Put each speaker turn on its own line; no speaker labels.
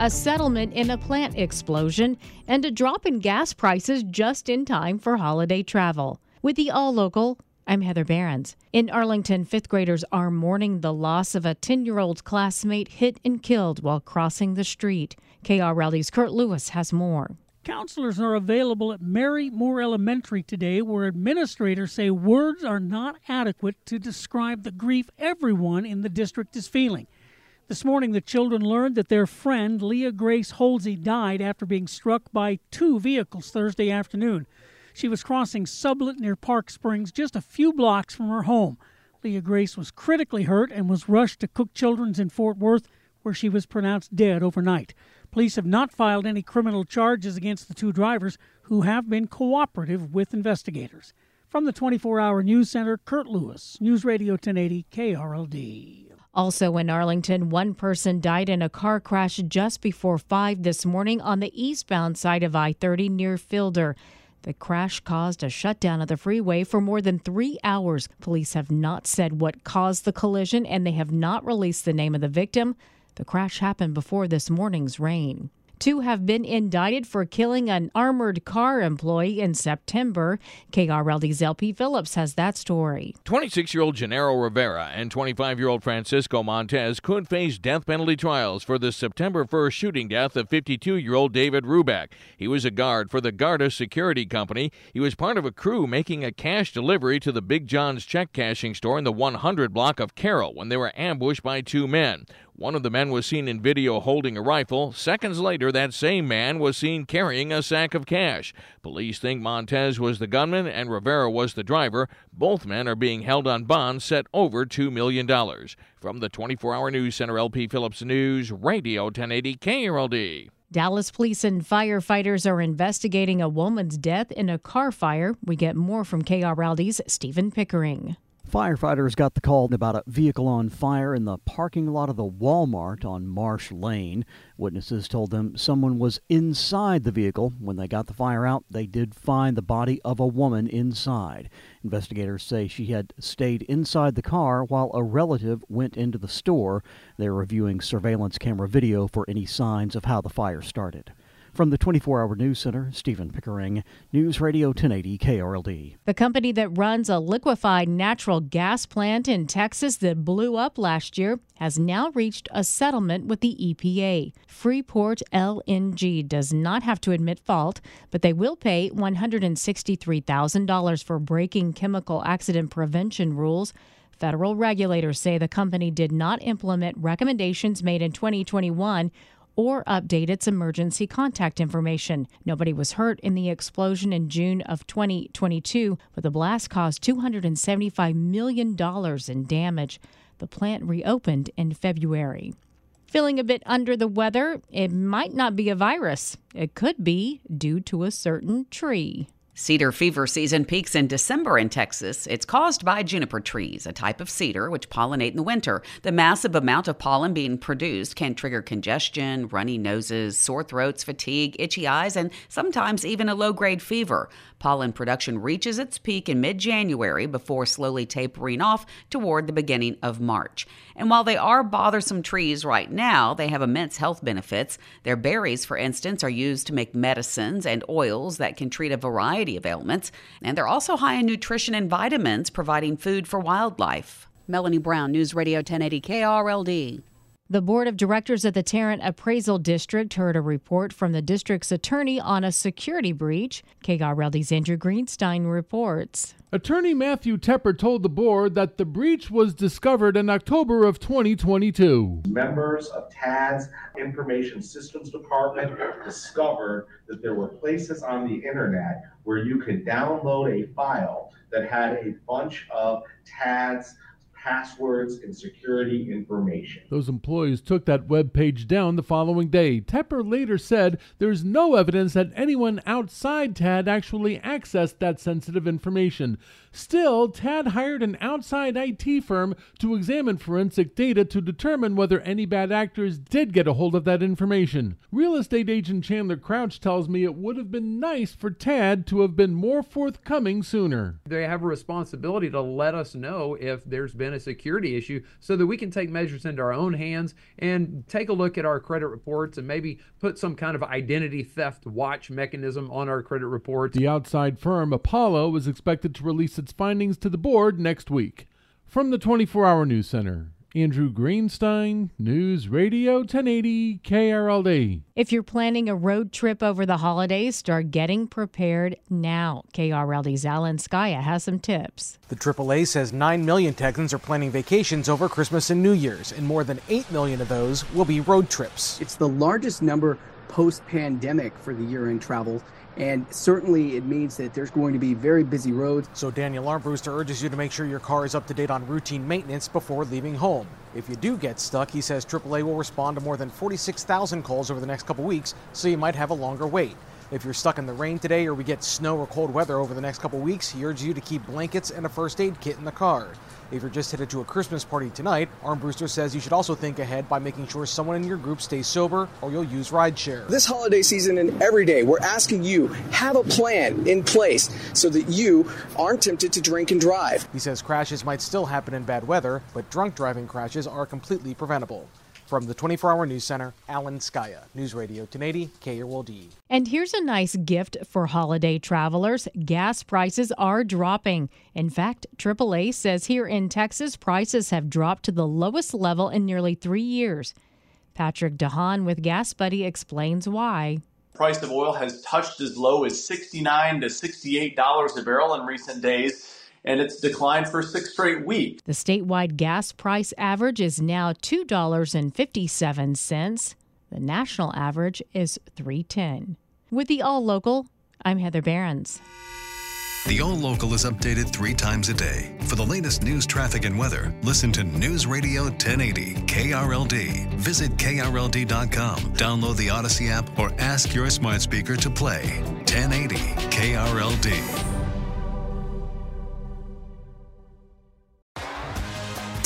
a settlement in a plant explosion, and a drop in gas prices just in time for holiday travel. With the All Local, I'm Heather Behrens. In Arlington, fifth graders are mourning the loss of a 10 year old classmate hit and killed while crossing the street. KRLD's Kurt Lewis has more.
Counselors are available at Mary Moore Elementary today, where administrators say words are not adequate to describe the grief everyone in the district is feeling. This morning, the children learned that their friend, Leah Grace Holsey, died after being struck by two vehicles Thursday afternoon. She was crossing Sublett near Park Springs, just a few blocks from her home. Leah Grace was critically hurt and was rushed to Cook Children's in Fort Worth, where she was pronounced dead overnight. Police have not filed any criminal charges against the two drivers, who have been cooperative with investigators. From the 24 hour news center, Kurt Lewis, News Radio 1080 KRLD.
Also in Arlington, one person died in a car crash just before 5 this morning on the eastbound side of I 30 near Fielder. The crash caused a shutdown of the freeway for more than three hours. Police have not said what caused the collision and they have not released the name of the victim. The crash happened before this morning's rain. Two have been indicted for killing an armored car employee in September. KRLD's LP Phillips has that story.
26 year old Gennaro Rivera and 25 year old Francisco Montez could face death penalty trials for the September 1st shooting death of 52 year old David Ruback. He was a guard for the Garda Security Company. He was part of a crew making a cash delivery to the Big John's check cashing store in the 100 block of Carroll when they were ambushed by two men. One of the men was seen in video holding a rifle. Seconds later, that same man was seen carrying a sack of cash. Police think Montez was the gunman and Rivera was the driver. Both men are being held on bond set over $2 million. From the 24 hour news center, LP Phillips News, Radio 1080 KRLD.
Dallas police and firefighters are investigating a woman's death in a car fire. We get more from KRLD's Stephen Pickering.
Firefighters got the call about a vehicle on fire in the parking lot of the Walmart on Marsh Lane. Witnesses told them someone was inside the vehicle. When they got the fire out, they did find the body of a woman inside. Investigators say she had stayed inside the car while a relative went into the store. They're reviewing surveillance camera video for any signs of how the fire started. From the 24 hour news center, Stephen Pickering, News Radio 1080 KRLD.
The company that runs a liquefied natural gas plant in Texas that blew up last year has now reached a settlement with the EPA. Freeport LNG does not have to admit fault, but they will pay $163,000 for breaking chemical accident prevention rules. Federal regulators say the company did not implement recommendations made in 2021 or update its emergency contact information. Nobody was hurt in the explosion in June of 2022, but the blast caused $275 million in damage. The plant reopened in February. Feeling a bit under the weather, it might not be a virus. It could be due to a certain tree.
Cedar fever season peaks in December in Texas. It's caused by juniper trees, a type of cedar which pollinate in the winter. The massive amount of pollen being produced can trigger congestion, runny noses, sore throats, fatigue, itchy eyes, and sometimes even a low grade fever. Pollen production reaches its peak in mid January before slowly tapering off toward the beginning of March. And while they are bothersome trees right now, they have immense health benefits. Their berries, for instance, are used to make medicines and oils that can treat a variety of ailments. And they're also high in nutrition and vitamins, providing food for wildlife. Melanie Brown, News Radio 1080 KRLD.
The board of directors at the Tarrant Appraisal District heard a report from the district's attorney on a security breach. KRLD's Andrew Greenstein reports.
Attorney Matthew Tepper told the board that the breach was discovered in October of 2022.
Members of TAD's Information Systems Department discovered that there were places on the internet where you could download a file that had a bunch of TAD's passwords and security information.
Those employees took that web page down the following day. Tepper later said there's no evidence that anyone outside TAD actually accessed that sensitive information. Still, TAD hired an outside IT firm to examine forensic data to determine whether any bad actors did get a hold of that information. Real estate agent Chandler Crouch tells me it would have been nice for TAD to have been more forthcoming sooner.
They have a responsibility to let us know if there's been a security issue so that we can take measures into our own hands and take a look at our credit reports and maybe put some kind of identity theft watch mechanism on our credit reports.
The outside firm Apollo is expected to release its findings to the board next week. From the 24 Hour News Center, Andrew Greenstein, News Radio 1080 KRLD.
If you're planning a road trip over the holidays, start getting prepared now. KRLD's Alan Skaya has some tips.
The AAA says 9 million Texans are planning vacations over Christmas and New Year's, and more than 8 million of those will be road trips.
It's the largest number post pandemic for the year end travel. And certainly it means that there's going to be very busy roads.
So Daniel Armbruster urges you to make sure your car is up to date on routine maintenance before leaving home. If you do get stuck, he says AAA will respond to more than 46,000 calls over the next couple weeks, so you might have a longer wait. If you're stuck in the rain today or we get snow or cold weather over the next couple weeks, he urges you to keep blankets and a first aid kit in the car. If you're just headed to a Christmas party tonight, Armbruster says you should also think ahead by making sure someone in your group stays sober or you'll use rideshare.
This holiday season and every day, we're asking you have a plan in place so that you aren't tempted to drink and drive.
He says crashes might still happen in bad weather, but drunk driving crashes are completely preventable. From the 24 Hour News Center, Alan Skaya, News Radio 1080 KRLD.
And here's a nice gift for holiday travelers gas prices are dropping. In fact, AAA says here in Texas, prices have dropped to the lowest level in nearly three years. Patrick DeHaan with Gas Buddy explains why.
Price of oil has touched as low as 69 to 68 dollars a barrel in recent days and it's declined for six straight weeks.
The statewide gas price average is now $2.57. The national average is 310. With the All Local, I'm Heather Behrens.
The All Local is updated three times a day. For the latest news, traffic, and weather, listen to News Radio 1080 KRLD. Visit KRLD.com, download the Audacy app, or ask your smart speaker to play 1080 KRLD.